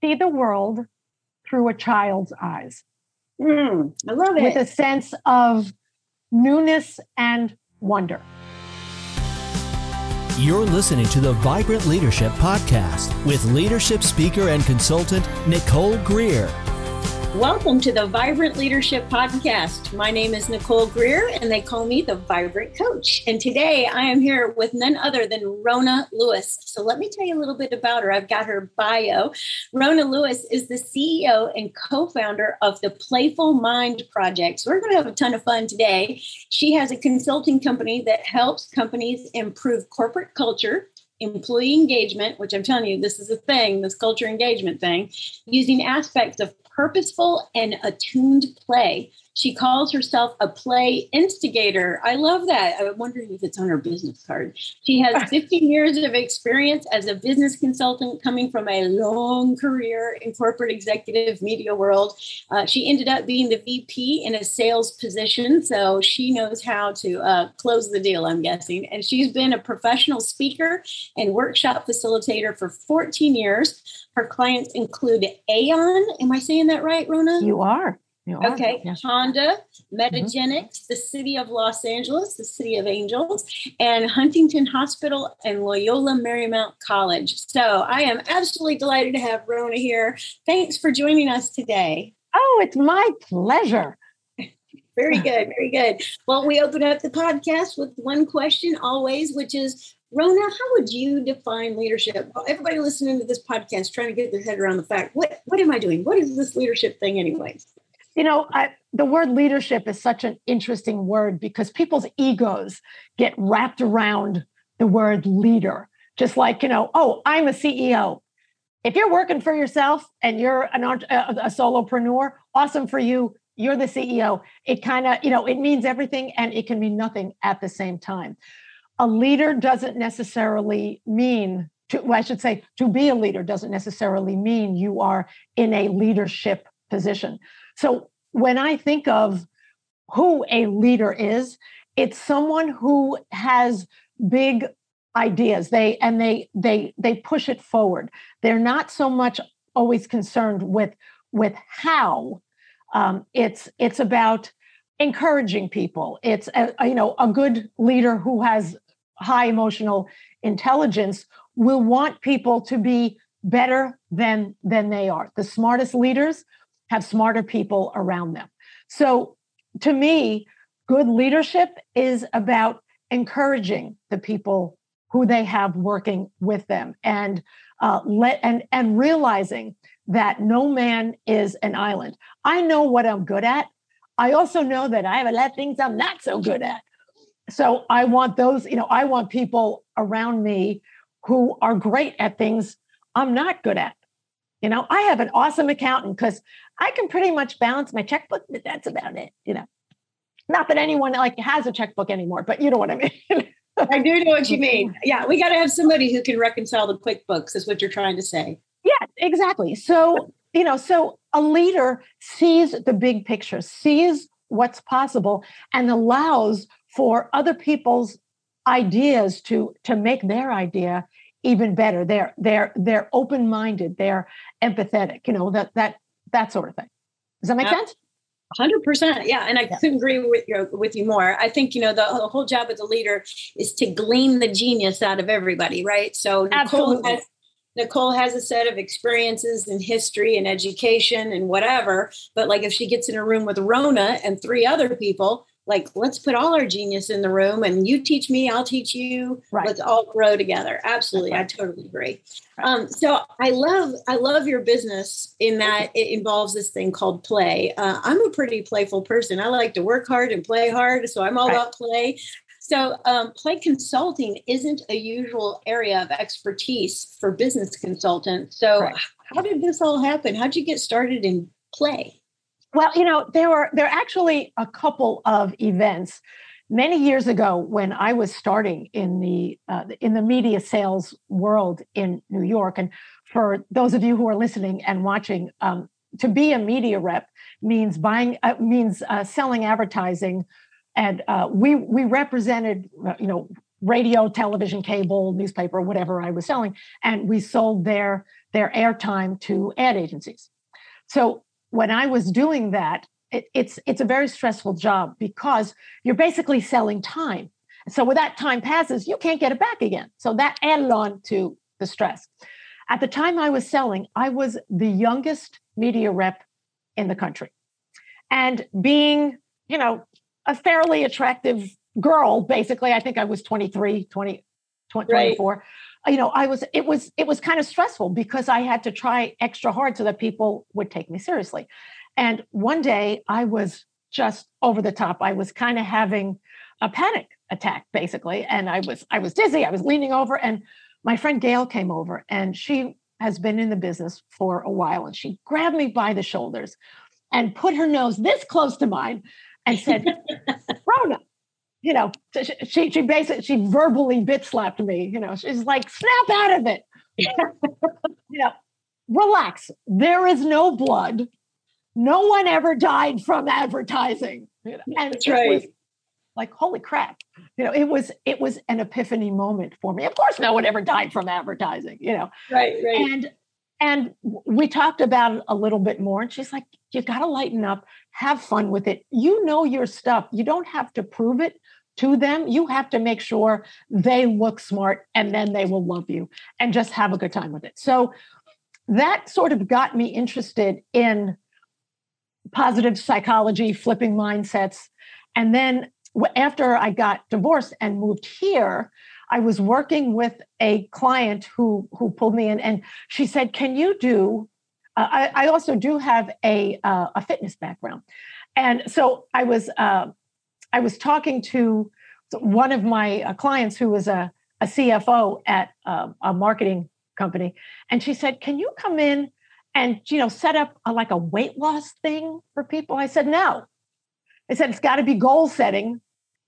see the world through a child's eyes. Mm, I love it. With a sense of newness and wonder. You're listening to the Vibrant Leadership Podcast with leadership speaker and consultant Nicole Greer. Welcome to the Vibrant Leadership Podcast. My name is Nicole Greer, and they call me the Vibrant Coach. And today I am here with none other than Rona Lewis. So let me tell you a little bit about her. I've got her bio. Rona Lewis is the CEO and co founder of the Playful Mind Project. So we're going to have a ton of fun today. She has a consulting company that helps companies improve corporate culture employee engagement, which I'm telling you, this is a thing, this culture engagement thing, using aspects of purposeful and attuned play. She calls herself a play instigator. I love that. I'm wondering if it's on her business card. She has 15 years of experience as a business consultant coming from a long career in corporate executive media world. Uh, she ended up being the VP in a sales position, so she knows how to uh, close the deal, I'm guessing. And she's been a professional speaker and workshop facilitator for 14 years. Her clients include Aon. Am I saying that right, Rona? You are. Okay. Yes. Honda, Metagenics, mm-hmm. the City of Los Angeles, the City of Angels, and Huntington Hospital and Loyola Marymount College. So I am absolutely delighted to have Rona here. Thanks for joining us today. Oh, it's my pleasure. Very good. Very good. Well, we open up the podcast with one question always, which is Rona, how would you define leadership? Well, Everybody listening to this podcast trying to get their head around the fact what what am I doing? What is this leadership thing, anyways? You know, I, the word leadership is such an interesting word because people's egos get wrapped around the word leader. Just like, you know, oh, I'm a CEO. If you're working for yourself and you're an, uh, a, a solopreneur, awesome for you. You're the CEO. It kind of, you know, it means everything and it can mean nothing at the same time a leader doesn't necessarily mean to, well, I should say, to be a leader doesn't necessarily mean you are in a leadership position. So when I think of who a leader is, it's someone who has big ideas. They and they they they push it forward. They're not so much always concerned with with how. Um, it's it's about encouraging people. It's a, you know a good leader who has high emotional intelligence will want people to be better than than they are the smartest leaders have smarter people around them. So to me good leadership is about encouraging the people who they have working with them and uh, let and and realizing that no man is an island. I know what i'm good at. I also know that i have a lot of things i'm not so good at. So I want those, you know, I want people around me who are great at things I'm not good at. You know, I have an awesome accountant because I can pretty much balance my checkbook, but that's about it, you know. Not that anyone like has a checkbook anymore, but you know what I mean. I do know what you mean. Yeah, we got to have somebody who can reconcile the QuickBooks, is what you're trying to say. Yeah, exactly. So, you know, so a leader sees the big picture, sees what's possible, and allows for other people's ideas to to make their idea even better. They're they're they're open-minded. They're empathetic you know that that that sort of thing. Does that make yeah. sense? 100% yeah and i yeah. couldn't agree with you with you more. I think you know the, the, whole job of the leader is to glean the genius out of everybody right? So nicole has, nicole has a set of experiences and history and education and whatever but like if she gets in a room with rona and three other people like let's put all our genius in the room and you teach me i'll teach you. Right. let's all grow together. Absolutely. Right. i totally agree. Right. um, so i love i love your business in that it involves this thing called play. Uh, i'm a pretty playful person. I like to work hard and play hard so i'm all about play. So um, play consulting isn't a usual area of expertise for business consultants. So how did this all happen? How'd you get started in play well, you know, there were there are actually a couple of events many years ago when I was starting in the uh, in the media sales world in New York. And for those of you who are listening and watching, um, to be a media rep means buying uh, means uh, selling advertising, and uh, we we represented uh, you know radio, television, cable, newspaper, whatever I was selling, and we sold their their airtime to ad agencies. So when I was doing that, it, it's it's a very stressful job because you're basically selling time. So when that time passes, you can't get it back again. So that added on to the stress. At the time I was selling, I was the youngest media rep in the country. And being, you know, a fairly attractive girl, basically, I think I was 23, 20, 20 right. 24. You know, I was, it was, it was kind of stressful because I had to try extra hard so that people would take me seriously. And one day I was just over the top. I was kind of having a panic attack, basically. And I was, I was dizzy. I was leaning over and my friend Gail came over and she has been in the business for a while. And she grabbed me by the shoulders and put her nose this close to mine and said, Rona, you know, she she basically she verbally bit slapped me. You know, she's like, snap out of it. you know, relax. There is no blood. No one ever died from advertising. You know? And That's right. like, holy crap. You know, it was it was an epiphany moment for me. Of course, no one ever died from advertising, you know. Right, right. And and we talked about it a little bit more. And she's like, you got to lighten up, have fun with it. You know your stuff. You don't have to prove it to them. You have to make sure they look smart and then they will love you and just have a good time with it. So that sort of got me interested in positive psychology, flipping mindsets. And then after I got divorced and moved here, I was working with a client who who pulled me in, and she said, "Can you do?" Uh, I, I, also do have a uh, a fitness background, and so I was uh, I was talking to one of my uh, clients who was a a CFO at um, a marketing company, and she said, "Can you come in and you know set up a, like a weight loss thing for people?" I said, "No." I said it's got to be goal setting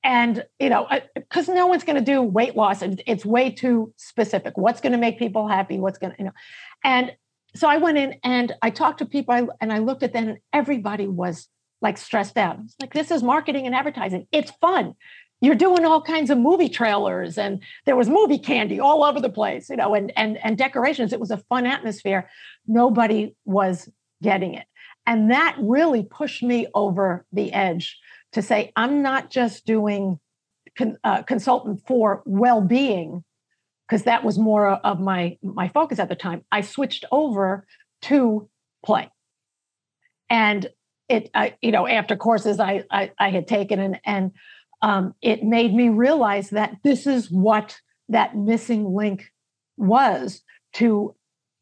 and you know because no one's going to do weight loss and it's way too specific what's going to make people happy what's going to you know and so i went in and i talked to people and i looked at them and everybody was like stressed out. Like this is marketing and advertising. It's fun. You're doing all kinds of movie trailers and there was movie candy all over the place you know and and and decorations. It was a fun atmosphere. Nobody was getting it. And that really pushed me over the edge to say, I'm not just doing con, uh, consultant for well-being, because that was more of my my focus at the time. I switched over to play, and it, I, you know, after courses I I, I had taken, and and um, it made me realize that this is what that missing link was to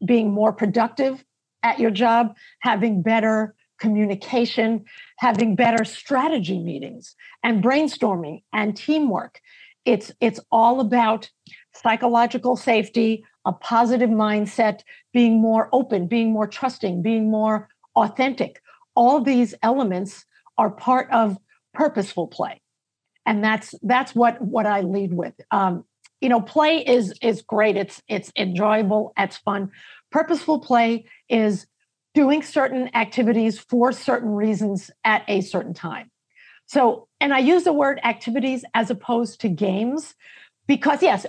being more productive at your job, having better communication, having better strategy meetings and brainstorming and teamwork. It's, it's all about psychological safety, a positive mindset, being more open, being more trusting, being more authentic. All these elements are part of purposeful play. And that's that's what what I lead with. Um, you know, play is is great. It's it's enjoyable. It's fun. Purposeful play is doing certain activities for certain reasons at a certain time. So, and I use the word activities as opposed to games because, yes,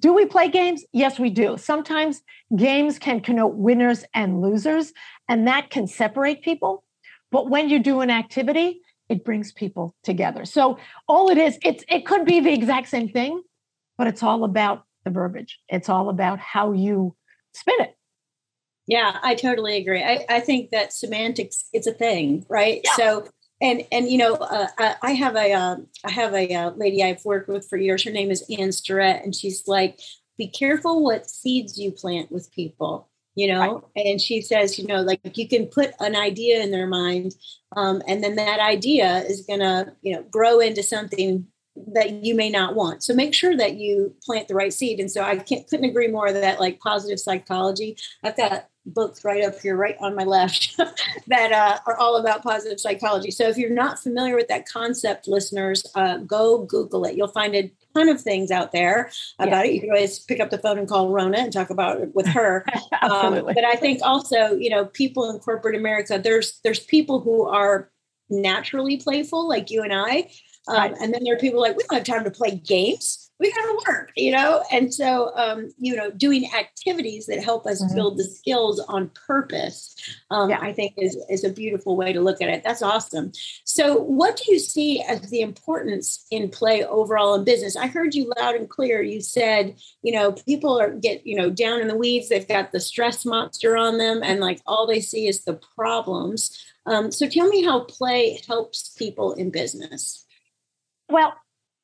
do we play games? Yes, we do. Sometimes games can connote winners and losers, and that can separate people. But when you do an activity, it brings people together. So all it is, it's it could be the exact same thing, but it's all about the verbiage. It's all about how you spin it. Yeah, I totally agree. I, I think that semantics is a thing, right? Yeah. So, and and you know, uh, I have a uh, I have a uh, lady I've worked with for years. Her name is Anne Starrett, and she's like, "Be careful what seeds you plant with people." You know, right. and she says, you know, like you can put an idea in their mind, um, and then that idea is gonna, you know, grow into something that you may not want. So make sure that you plant the right seed. And so I can't couldn't agree more that like positive psychology. I've got books right up here, right on my left, that uh, are all about positive psychology. So if you're not familiar with that concept, listeners, uh, go Google it. You'll find a ton of things out there about yeah. it. You can always pick up the phone and call Rona and talk about it with her. um, but I think also, you know, people in corporate America, there's there's people who are naturally playful, like you and I. Um, right. And then there are people like, we don't have time to play games we got to work, you know? And so, um, you know, doing activities that help us mm-hmm. build the skills on purpose, um, yeah. I think is, is a beautiful way to look at it. That's awesome. So, what do you see as the importance in play overall in business? I heard you loud and clear. You said, you know, people are get, you know, down in the weeds. They've got the stress monster on them, and like all they see is the problems. Um, so, tell me how play helps people in business. Well,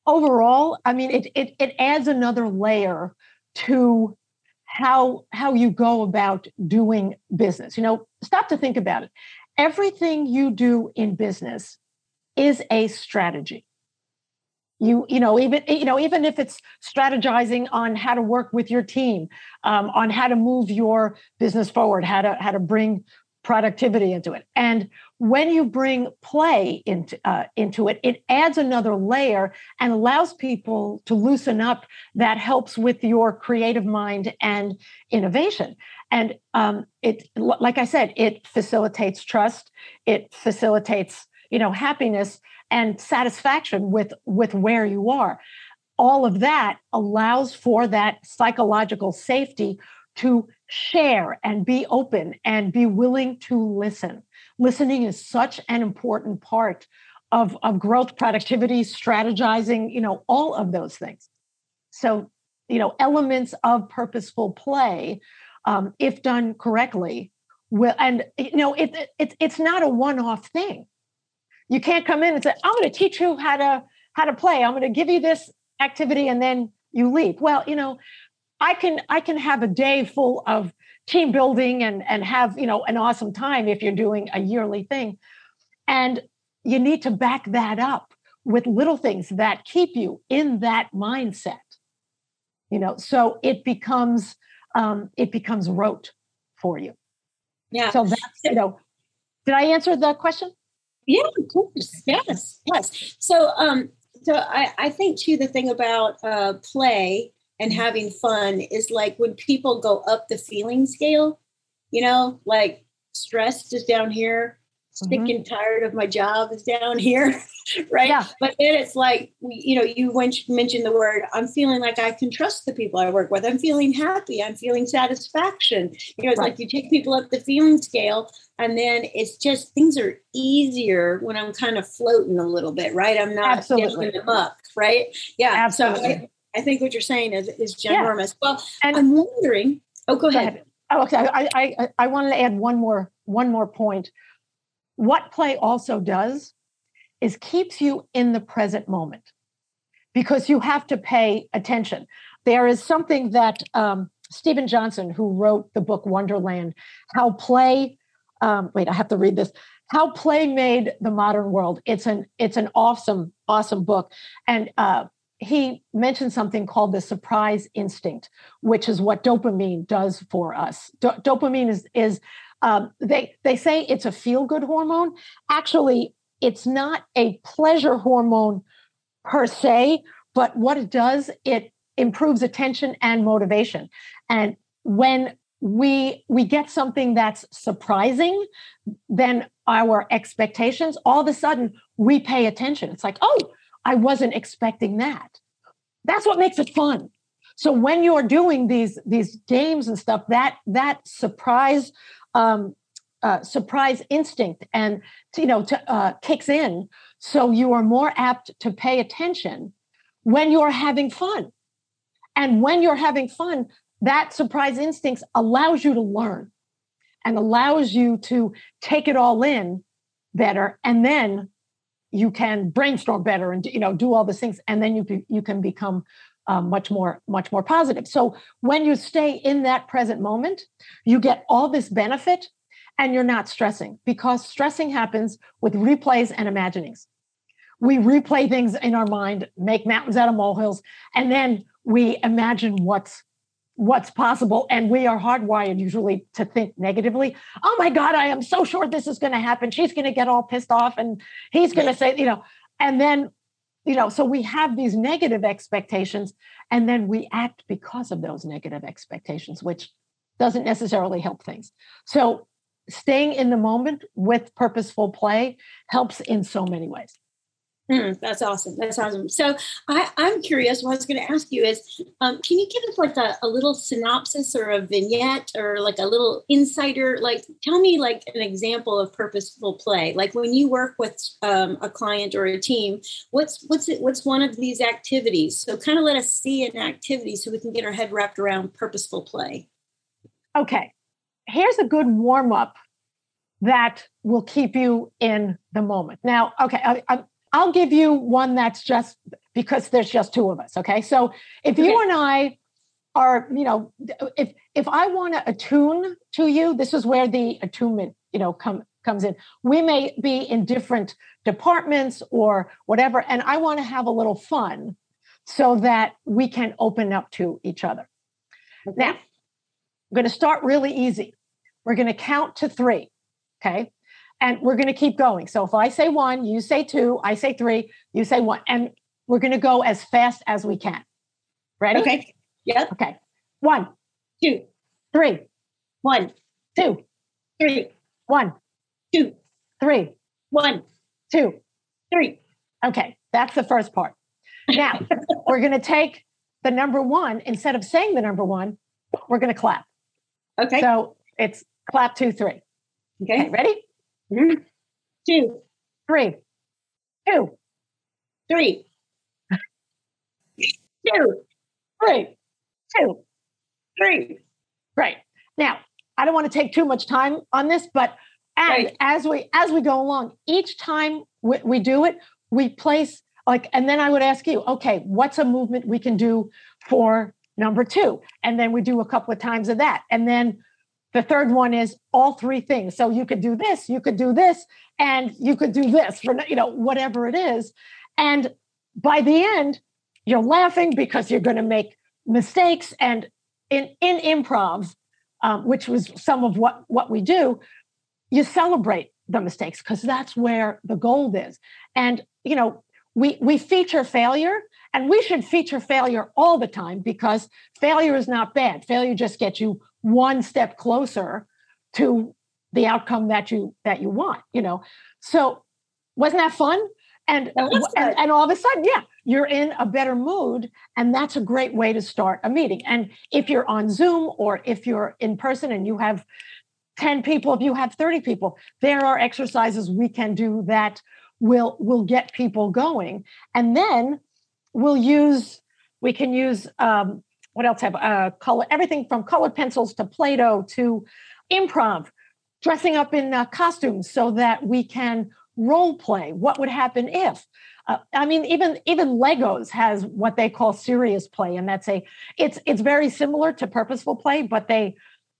overall, I mean, it, it, it adds another layer to how how you go about doing business. You know, stop to think about it. Everything you do in business is a strategy. You you know even you know even if it's strategizing on how to work with your team, um, on how to move your business forward, how to how to bring productivity into it. And when you bring play into, uh, into it, it adds another layer and allows people to loosen up that helps with your creative mind and innovation. And um, it, like I said, it facilitates trust, it facilitates, you know, happiness and satisfaction with, with where you are. All of that allows for that psychological safety to share and be open and be willing to listen. Listening is such an important part of, of growth, productivity, strategizing, you know, all of those things. So, you know, elements of purposeful play, um, if done correctly, will, and you know, it, it, it's not a one-off thing. You can't come in and say, "I'm going to teach you how to how to play. I'm going to give you this activity," and then you leave. Well, you know, I can I can have a day full of team building and and have you know an awesome time if you're doing a yearly thing, and you need to back that up with little things that keep you in that mindset. You know, so it becomes um, it becomes rote for you. Yeah. So that's you know. Did I answer the question? Yeah, of course. Yes, yes. So, um, so I, I think too the thing about uh, play and mm-hmm. having fun is like when people go up the feeling scale, you know, like stressed is down here, sick mm-hmm. and tired of my job is down here, right? Yeah. But then it's like, you know, you mentioned the word, I'm feeling like I can trust the people I work with. I'm feeling happy. I'm feeling satisfaction. You know, it's right. like you take people up the feeling scale and then it's just things are easier when I'm kind of floating a little bit, right? I'm not Absolutely. them up, right? Yeah. Absolutely. So I, I think what you're saying is is ginormous. Yeah. Well, and I'm wondering. Oh, go ahead. Go ahead. Oh, okay. I, I I wanted to add one more one more point. What play also does is keeps you in the present moment because you have to pay attention. There is something that um, Steven Johnson, who wrote the book Wonderland, how play. Um, wait, I have to read this. How play made the modern world. It's an it's an awesome awesome book, and uh, he mentioned something called the surprise instinct, which is what dopamine does for us. Do- dopamine is is um, they they say it's a feel good hormone. Actually, it's not a pleasure hormone per se, but what it does it improves attention and motivation. And when we we get something that's surprising then our expectations all of a sudden we pay attention it's like oh I wasn't expecting that. That's what makes it fun. So when you're doing these these games and stuff, that that surprise um, uh, surprise instinct and you know to, uh, kicks in, so you are more apt to pay attention when you're having fun. And when you're having fun, that surprise instinct allows you to learn and allows you to take it all in better and then you can brainstorm better and you know do all these things and then you can, you can become um, much more much more positive. So when you stay in that present moment you get all this benefit and you're not stressing because stressing happens with replays and imaginings. We replay things in our mind make mountains out of molehills and then we imagine what's what's possible and we are hardwired usually to think negatively. Oh my god i am so sure this is going to happen. She's going to get all pissed off and he's going to say you know and then you know so we have these negative expectations and then we act because of those negative expectations which doesn't necessarily help things. So staying in the moment with purposeful play helps in so many ways Mm, that's awesome. That's awesome. So I, am curious. What I was going to ask you is, um, can you give us like a, a, little synopsis or a vignette or like a little insider? Like, tell me like an example of purposeful play. Like when you work with um, a client or a team, what's what's it? What's one of these activities? So kind of let us see an activity so we can get our head wrapped around purposeful play. Okay, here's a good warm up that will keep you in the moment. Now, okay, I, I I'll give you one that's just because there's just two of us. Okay. So if okay. you and I are, you know, if if I want to attune to you, this is where the attunement, you know, come comes in. We may be in different departments or whatever, and I want to have a little fun so that we can open up to each other. Okay. Now, I'm going to start really easy. We're going to count to three. Okay and we're going to keep going. So if I say one, you say two, I say three, you say one, and we're going to go as fast as we can. Ready? Okay. Yep. Okay. One, two, three, one, two, three, one, two, three, one, two, three. Okay, that's the first part. Now we're going to take the number one instead of saying the number one, we're going to clap. Okay. So it's clap two, three. Okay. okay ready? Mm-hmm. Two, three, two, three, two, three, two, three. Right. Now, I don't want to take too much time on this, but and right. as we as we go along, each time we, we do it, we place like, and then I would ask you, okay, what's a movement we can do for number two? And then we do a couple of times of that. And then the third one is all three things. So you could do this, you could do this, and you could do this for you know whatever it is. And by the end, you're laughing because you're going to make mistakes. And in in improv, um, which was some of what what we do, you celebrate the mistakes because that's where the gold is. And you know we we feature failure and we should feature failure all the time because failure is not bad failure just gets you one step closer to the outcome that you that you want you know? So wasn't that fun? And, and and all of a sudden yeah you're in a better mood and that's a great way to start a meeting. And if you're on zoom or if you're in person and you have 10 people if you have 30 people there are exercises we can do that will will get people going. And then we'll use we can use um, what else have uh, color everything from colored pencils to play-doh to improv dressing up in uh, costumes so that we can role play what would happen if uh, i mean even even legos has what they call serious play and that's a it's it's very similar to purposeful play but they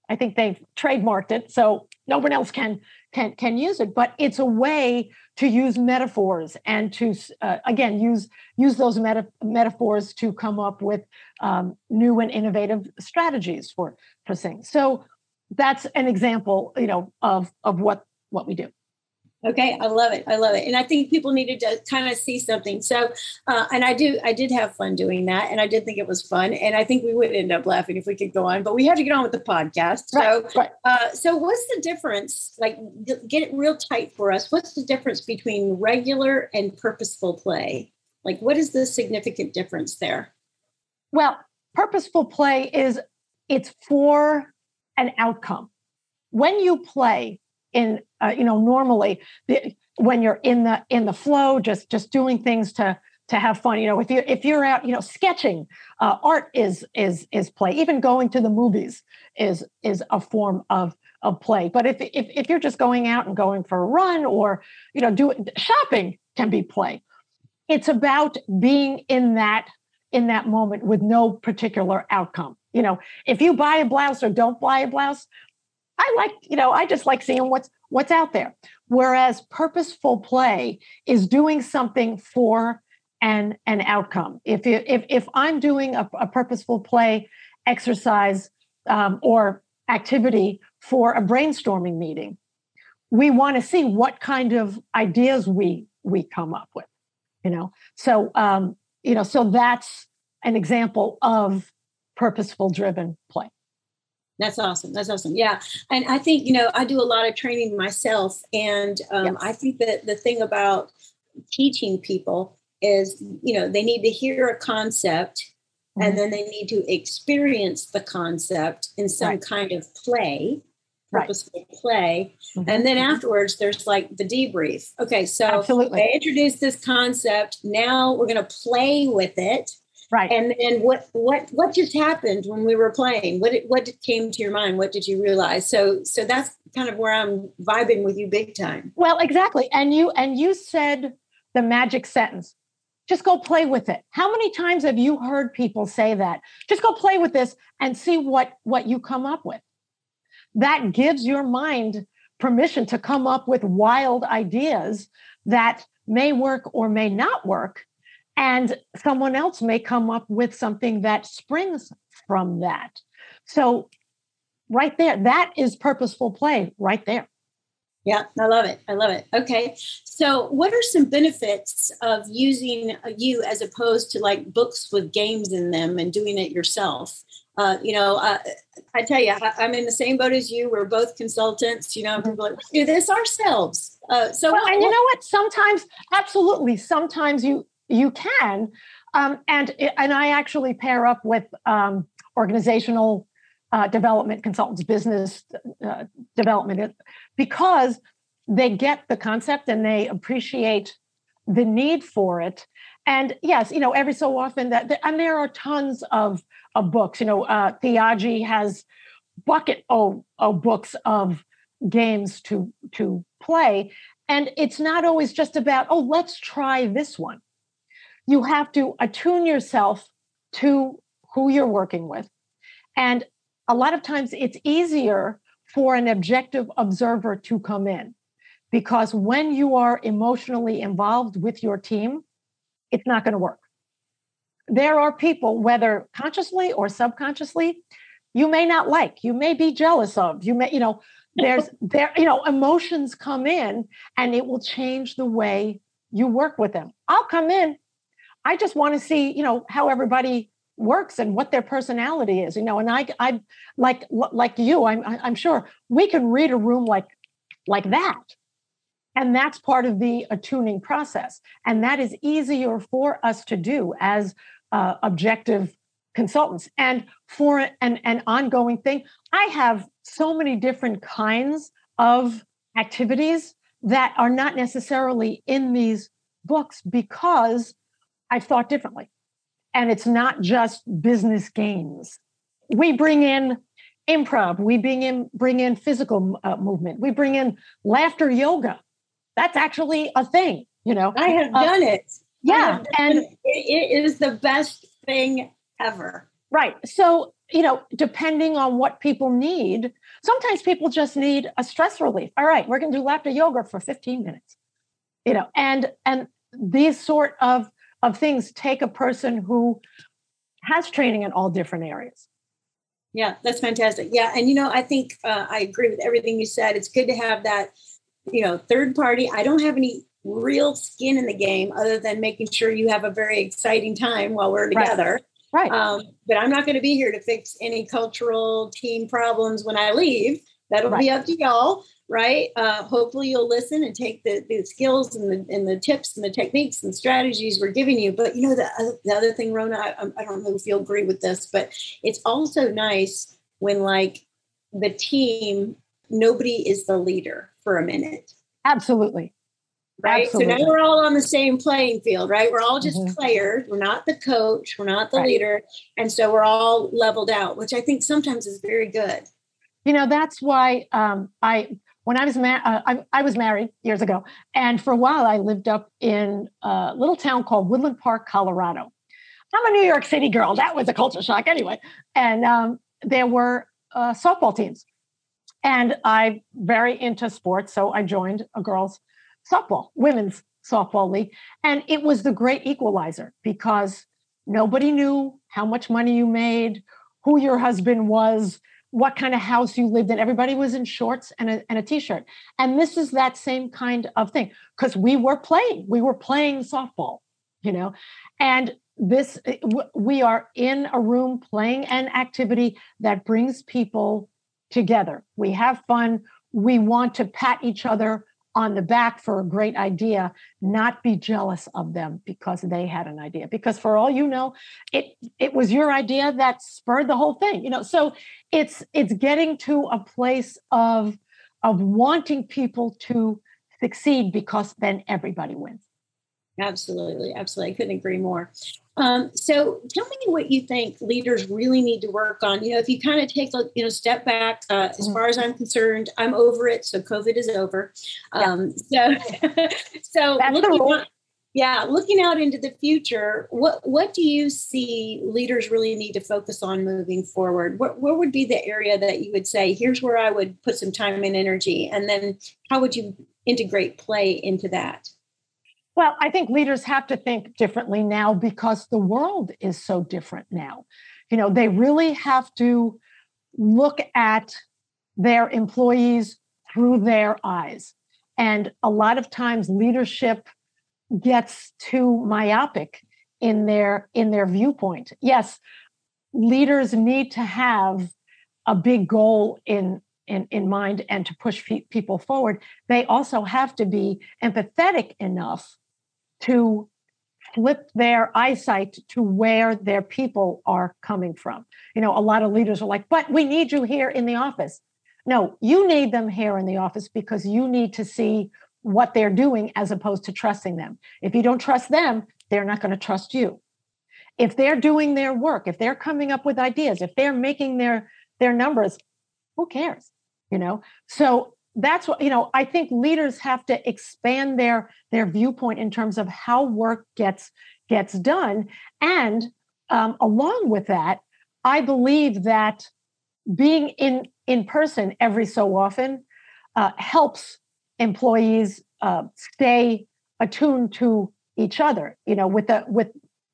i think they've trademarked it so no one else can can can use it but it's a way to use metaphors and to uh, again use use those meta- metaphors to come up with um, new and innovative strategies for for things. So that's an example you know of of what what we do Okay, I love it. I love it, and I think people needed to kind of see something. So, uh, and I do, I did have fun doing that, and I did think it was fun, and I think we would end up laughing if we could go on, but we had to get on with the podcast. Right, so, right. Uh, so what's the difference? Like, get it real tight for us. What's the difference between regular and purposeful play? Like, what is the significant difference there? Well, purposeful play is it's for an outcome. When you play, in uh, you know normally the, when you're in the in the flow just just doing things to to have fun you know if you if you're out you know sketching uh, art is is is play. Even going to the movies is is a form of of play. But if if, if you're just going out and going for a run or you know do shopping can be play. It's about being in that in that moment with no particular outcome. You know if you buy a blouse or don't buy a blouse I like, you know, I just like seeing what's what's out there. Whereas purposeful play is doing something for an an outcome. If you, if if I'm doing a, a purposeful play exercise um, or activity for a brainstorming meeting, we want to see what kind of ideas we we come up with. You know, so um, you know, so that's an example of purposeful driven play. That's awesome. That's awesome. Yeah. And I think, you know, I do a lot of training myself. And um, yes. I think that the thing about teaching people is you know they need to hear a concept mm-hmm. and then they need to experience the concept in some right. kind of play purposeful right. play mm-hmm. and then afterwards there's like the debrief okay so Absolutely. i introduced this concept now we're going to play with it right. And then what what what just happened when we were playing? What what came to your mind? What did you realize? So so that's kind of where i'm vibing with you big time. Well exactly. And you and you said the magic sentence. Just go play with it. How many times have you heard people say that? Just go play with this and see what what you come up with. That gives your mind permission to come up with wild ideas that may work or may not work and someone else may come up with something that springs from that so right there that is purposeful play right there yeah, I love it. I love it. Okay. So, what are some benefits of using you as opposed to like books with games in them and doing it yourself? Uh, you know, uh, I tell you, I, am in the same boat as you. We're both consultants. You know, mm-hmm. people like, do this ourselves. Uh, so, well, and you know what? Sometimes, absolutely, sometimes you you can, um, and and I actually pair up with um, organizational uh, development consultants, business uh, development, because they get the concept and they appreciate the need for it. And yes, you know, every so often that, and there are tons of, of books. You know, uh, Thiagi has bucket of, of books of games to to play, and it's not always just about oh, let's try this one. You have to attune yourself to who you're working with, and a lot of times it's easier for an objective observer to come in because when you are emotionally involved with your team, it's not going to work. There are people, whether consciously or subconsciously, you may not like, you may be jealous of, you may, you know, there's there, you know, emotions come in and it will change the way you work with them. I'll come in. I just want to see, you know, how everybody works and what their personality is you know and i i like like you i'm i'm sure we can read a room like like that. And that's part of the attuning process. And that is easier for us to do as uh, objective consultants. And for an, an ongoing thing i have so many different kinds of activities that are not necessarily in these books because i've thought differently and it's not just business games. We bring in improv, we bring in bring in physical uh, movement, we bring in laughter yoga. That's actually a thing, you know. I have uh, done it. Yeah, and it, it is the best thing ever. Right. So, you know, depending on what people need, sometimes people just need a stress relief. All right, we're going to do laughter yoga for 15 minutes. You know, and and these sort of of things take a person who has training in all different areas. Yeah, that's fantastic. Yeah, and you know, I think uh, I agree with everything you said. It's good to have that, you know, third party. I don't have any real skin in the game other than making sure you have a very exciting time while we're together. Right. right. Um, but I'm not going to be here to fix any cultural team problems when I leave. That'll right. be up to y'all right? Uh, hopefully, you'll listen and take the, the skills and the, and the tips and the techniques and strategies we're giving you. But you know, the, the other thing, Rona, I, I don't know if you'll agree with this, but it's also nice when, like, the team, nobody is the leader for a minute. Absolutely. Right. Absolutely. So now we're all on the same playing field, right? We're all just mm-hmm. players. We're not the coach. We're not the right. leader. And so we're all leveled out, which I think sometimes is very good. You know, that's why um, I when I was ma- uh, I, I, was married years ago, and for a while I lived up in a little town called Woodland Park, Colorado. I'm a New York City girl. That was a culture shock, anyway. And um, there were uh, softball teams, and I'm very into sports, so I joined a girls' softball, women's softball league, and it was the great equalizer because nobody knew how much money you made, who your husband was what kind of house you lived in. Everybody was in shorts and a, and a t-shirt. And this is that same kind of thing because we were playing, we were playing softball, you know, and this, eh, we are in a room playing an activity that brings people together. We have fun. We want to pat each other on the back for a great idea, not be jealous of them because they had an idea. Because for all you know, it it was your idea that spurred the whole thing. You know, so it's it's getting to a place of of wanting people to succeed because then everybody wins. Absolutely, absolutely. I couldn't agree more. Um, so tell me what you think leaders really need to work on. You know, if you kind of take a you know step back, uh, as mm-hmm. far as I'm concerned, I'm over it. So COVID is over. Um, yeah. So, so looking out, yeah, looking out into the future, what what do you see leaders really need to focus on moving forward? What what would be the area that you would say, here's where I would put some time and energy, and then how would you integrate play into that? Well, I think leaders have to think differently now because the world is so different now. You know, they really have to look at their employees through their eyes. And a lot of times leadership gets too myopic in their in their viewpoint. Yes, leaders need to have a big goal in in, in mind and to push people forward. They also have to be empathetic enough to flip their eyesight to where their people are coming from. You know, a lot of leaders are like, but we need you here in the office. No, you need them here in the office because you need to see what they're doing as opposed to trusting them. If you don't trust them, they're not going to trust you. If they're doing their work, if they're coming up with ideas, if they're making their their numbers, who cares? You know? So that's what you know i think leaders have to expand their their viewpoint in terms of how work gets gets done. And um, along with that i believe that being in in person every so often uh, helps employees uh, stay attuned to each other you know with the with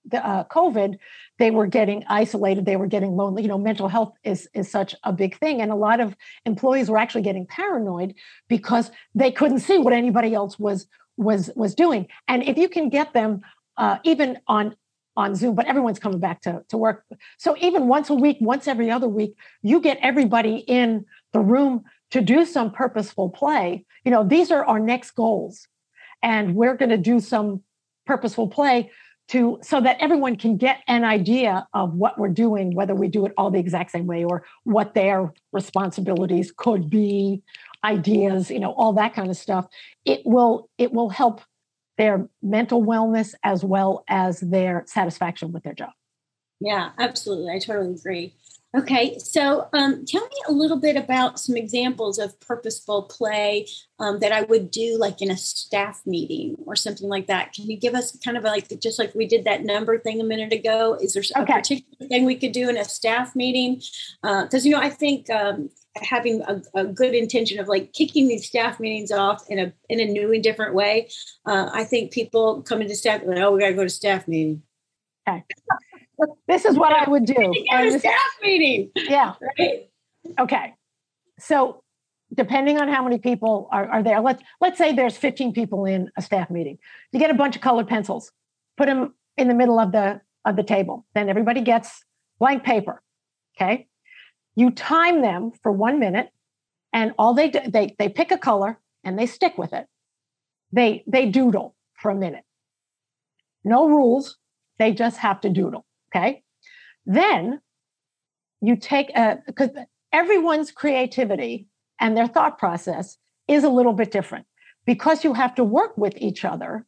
the uh, covid they were getting isolated they were getting lonely you know mental health is is such a big thing. And a lot of employees were actually getting paranoid because they couldn't see what anybody else was was was doing. And if you can get them uh, even on on zoom but everyone's coming back to, to work. So even once a week once every other week you get everybody in the room to do some purposeful play. You know these are our next goals. And we're going to do some purposeful play to so that everyone can get an idea of what we're doing whether we do it all the exact same way or what their responsibilities could be ideas you know all that kind of stuff. It will it will help their mental wellness as well as their satisfaction with their job. Yeah absolutely. I totally agree Okay, so um, tell me a little bit about some examples of purposeful play um, that I would do, like in a staff meeting or something like that. Can you give us kind of like just like we did that number thing a minute ago? Is there okay. a particular thing we could do in a staff meeting? Because uh, you know, I think um, having a, a, good intention of like kicking these staff meetings off in a in a new and different way. Uh, I think people come into staff like, oh, we got to go to staff meeting. Okay this is what I would do. At a staff meeting. Yeah. Right. Okay. So depending on how many people are, are there, let's let's say there's 15 people in a staff meeting. You get a bunch of colored pencils, put them in the middle of the of the table. Then everybody gets blank paper. Okay. You time them for one minute, and all they do, they they pick a color and they stick with it. They they doodle for a minute. No rules. They just have to doodle. Okay. Then you take a, because everyone's creativity and their thought process is a little bit different because you have to work with each other.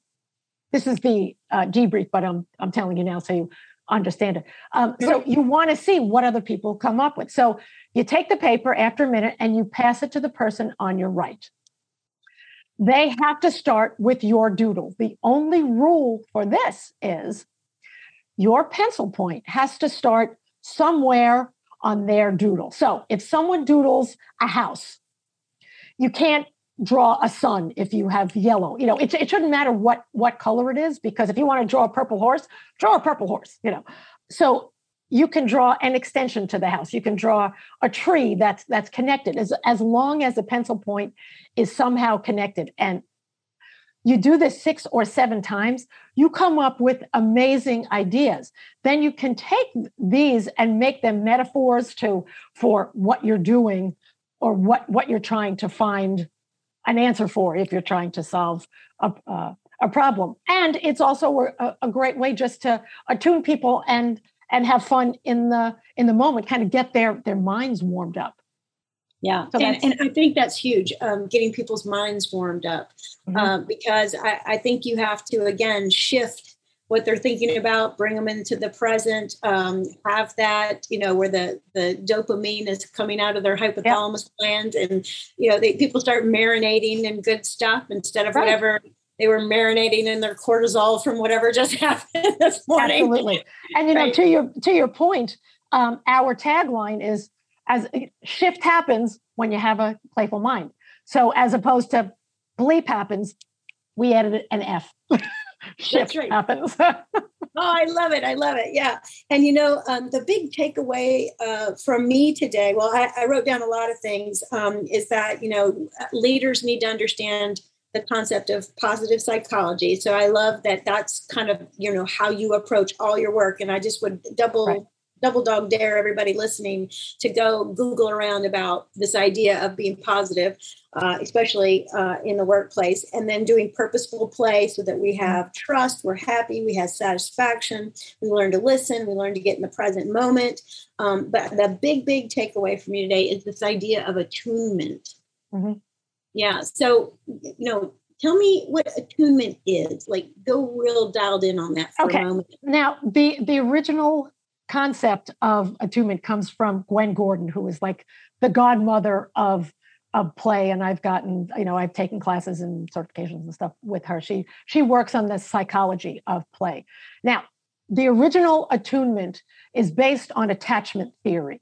This is the uh, debrief, but I'm, I'm telling you now so you understand it. Um, so you want to see what other people come up with. So you take the paper after a minute and you pass it to the person on your right. They have to start with your doodle. The only rule for this is your pencil point has to start somewhere on their doodle. So if someone doodles a house, you can't draw a sun if you have yellow. You know, it, it shouldn't matter what what color it is because if you want to draw a purple horse, draw a purple horse. You know, so you can draw an extension to the house. You can draw a tree that's that's connected as as long as the pencil point is somehow connected. And you do this six or seven times, you come up with amazing ideas. Then you can take these and make them metaphors to for what you're doing or what what you're trying to find an answer for if you're trying to solve a, uh, a problem. And it's also a, a great way just to attune people and and have fun in the in the moment, kind of get their their minds warmed up. Yeah, so and, and I think that's huge, um, getting people's minds warmed up, mm-hmm. um, because I, I, think you have to again shift what they're thinking about, bring them into the present, um, have that you know where the the dopamine is coming out of their hypothalamus yep. gland, and you know they, people start marinating in good stuff instead of right. whatever they were marinating in their cortisol from whatever just happened this morning. Absolutely, and you know to your to your point, um, our tagline is as shift happens when you have a playful mind. So as opposed to bleep happens, we added an F. shift right. happens. oh, I love it. I love it. Yeah. And you know, um, the big takeaway uh, from me today, well, I, I, wrote down a lot of things, um, is that, you know, leaders need to understand the concept of positive psychology. So I love that that's kind of, you know, how you approach all your work. And I just would double right double dog dare everybody listening to go Google around about this idea of being positive, uh, especially uh, in the workplace, and then doing purposeful play so that we have trust, we're happy, we have satisfaction, we learn to listen, we learn to get in the present moment. Um, but the big, big takeaway from you today is this idea of attunement. Mm-hmm. Yeah. So, you know, tell me what attunement is like go real dialed in on that for okay. a moment now the the original concept of attunement comes from Gwen Gordon, who is like the godmother of of play. And i've gotten you know i've taken classes and certifications and stuff with her. She she works on the psychology of play. Now the original attunement is based on attachment theory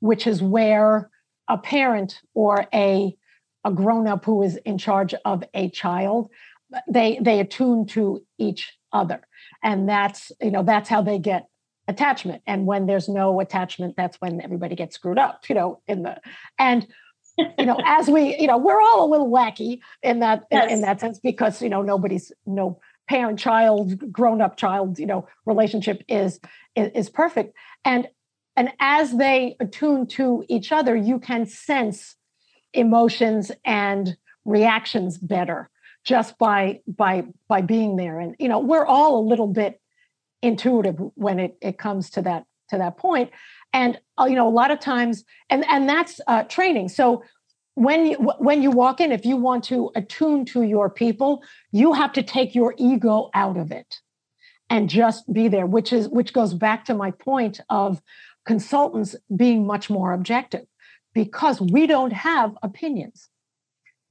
which is where a parent or a a grown up who is in charge of a child they they attune to each other. And that's you know that's how they get attachment. And when there's no attachment that's when everybody gets screwed up you know in the and you know as we you know we're all a little wacky in that yes. in, in that sense because you know nobody's no parent child grown up child you know relationship is, is is perfect. And and as they attune to each other you can sense emotions and reactions better just by by by being there. And you know we're all a little bit intuitive when it, it comes to that to that point. And uh, you know a lot of times and and that's uh, training. So when you when you walk in if you want to attune to your people you have to take your ego out of it and just be there which is which goes back to my point of consultants being much more objective because we don't have opinions.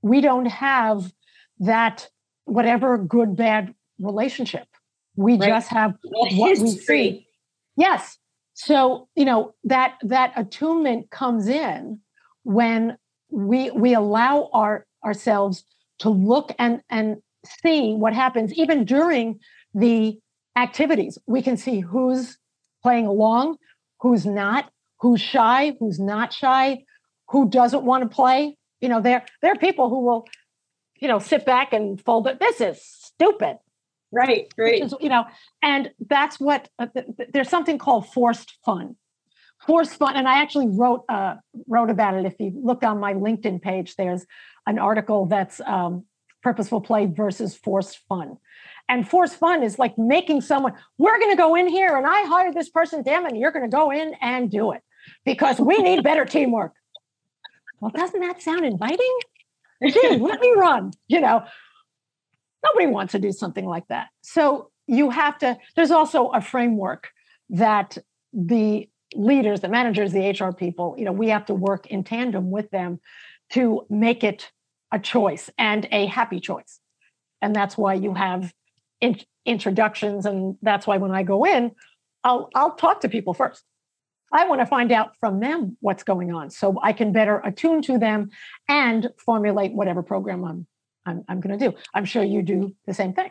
We don't have that whatever good bad relationship we right. just have what we see. Yes. So, you know, that that attunement comes in when we we allow our ourselves to look and and see what happens even during the activities. We can see who's playing along, who's not, who's shy, who's not shy, who doesn't want to play. You know, there there are people who will, you know, sit back and fold it. This is stupid. Right, right. Is, you know, and that's what uh, th- th- there's something called forced fun. Forced fun, and I actually wrote uh, wrote about it. If you look on my LinkedIn page, there's an article that's um, purposeful play versus forced fun. And forced fun is like making someone, we're going to go in here and I hired this person, damn it, you're going to go in and do it because we need better teamwork. Well, doesn't that sound inviting? Gee, let me run, you know. Nobody wants to do something like that. So you have to, there's also a framework that the leaders, the managers, the HR people, you know, we have to work in tandem with them to make it a choice and a happy choice. And that's why you have in, introductions. And that's why when I go in, I'll, I'll talk to people first. I want to find out from them what's going on so I can better attune to them and formulate whatever program I'm I'm, I'm going to do. I'm sure you do the same thing.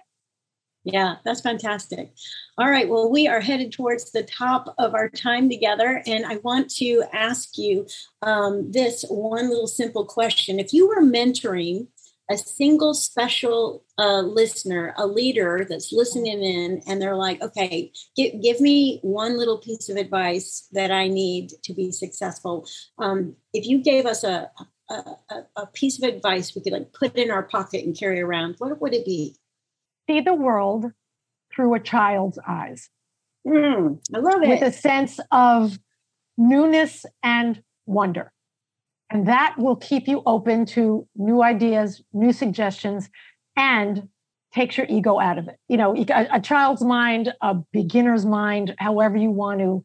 Yeah, that's fantastic. All right. Well, we are headed towards the top of our time together. And I want to ask you um, this one little simple question. If you were mentoring a single special uh, listener, a leader that's listening in, and they're like, okay, give, give me one little piece of advice that I need to be successful. Um, if you gave us a, a, a, a piece of advice we could like put in our pocket and carry around, what would it be? See the world through a child's eyes. Mm, I love it. With a sense of newness and wonder. And that will keep you open to new ideas, new suggestions, and takes your ego out of it. You know, a, a child's mind, a beginner's mind, however you want to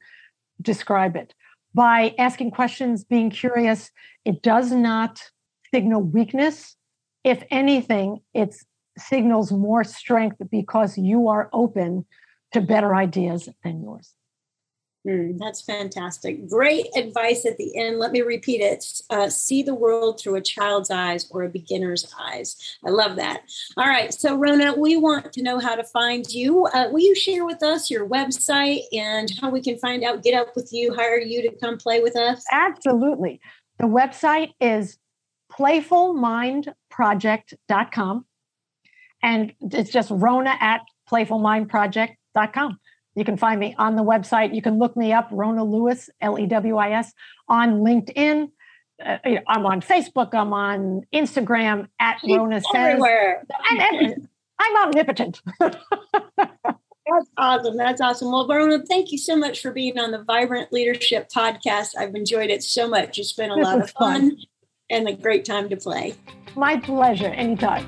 describe it. By asking questions, being curious, it does not signal weakness. If anything, it signals more strength because you are open to better ideas than yours. Mm, that's fantastic. Great advice at the end. Let me repeat it. Uh, see the world through a child's eyes or a beginner's eyes. I love that. All right. So, Rona, we want to know how to find you. Uh, will you share with us your website and how we can find out, get up with you, hire you to come play with us? Absolutely. The website is playfulmindproject.com. And it's just Rona at playfulmindproject.com. You can find me on the website. You can look me up, Rona Lewis, L E W I S, on LinkedIn. Uh, I'm on Facebook. I'm on Instagram at She's Rona Says. Everywhere. And I'm omnipotent. That's awesome. That's awesome. Well, Rona, thank you so much for being on the Vibrant Leadership Podcast. I've enjoyed it so much. It's been a This lot of fun, fun. and a great time to play. My pleasure. Anytime.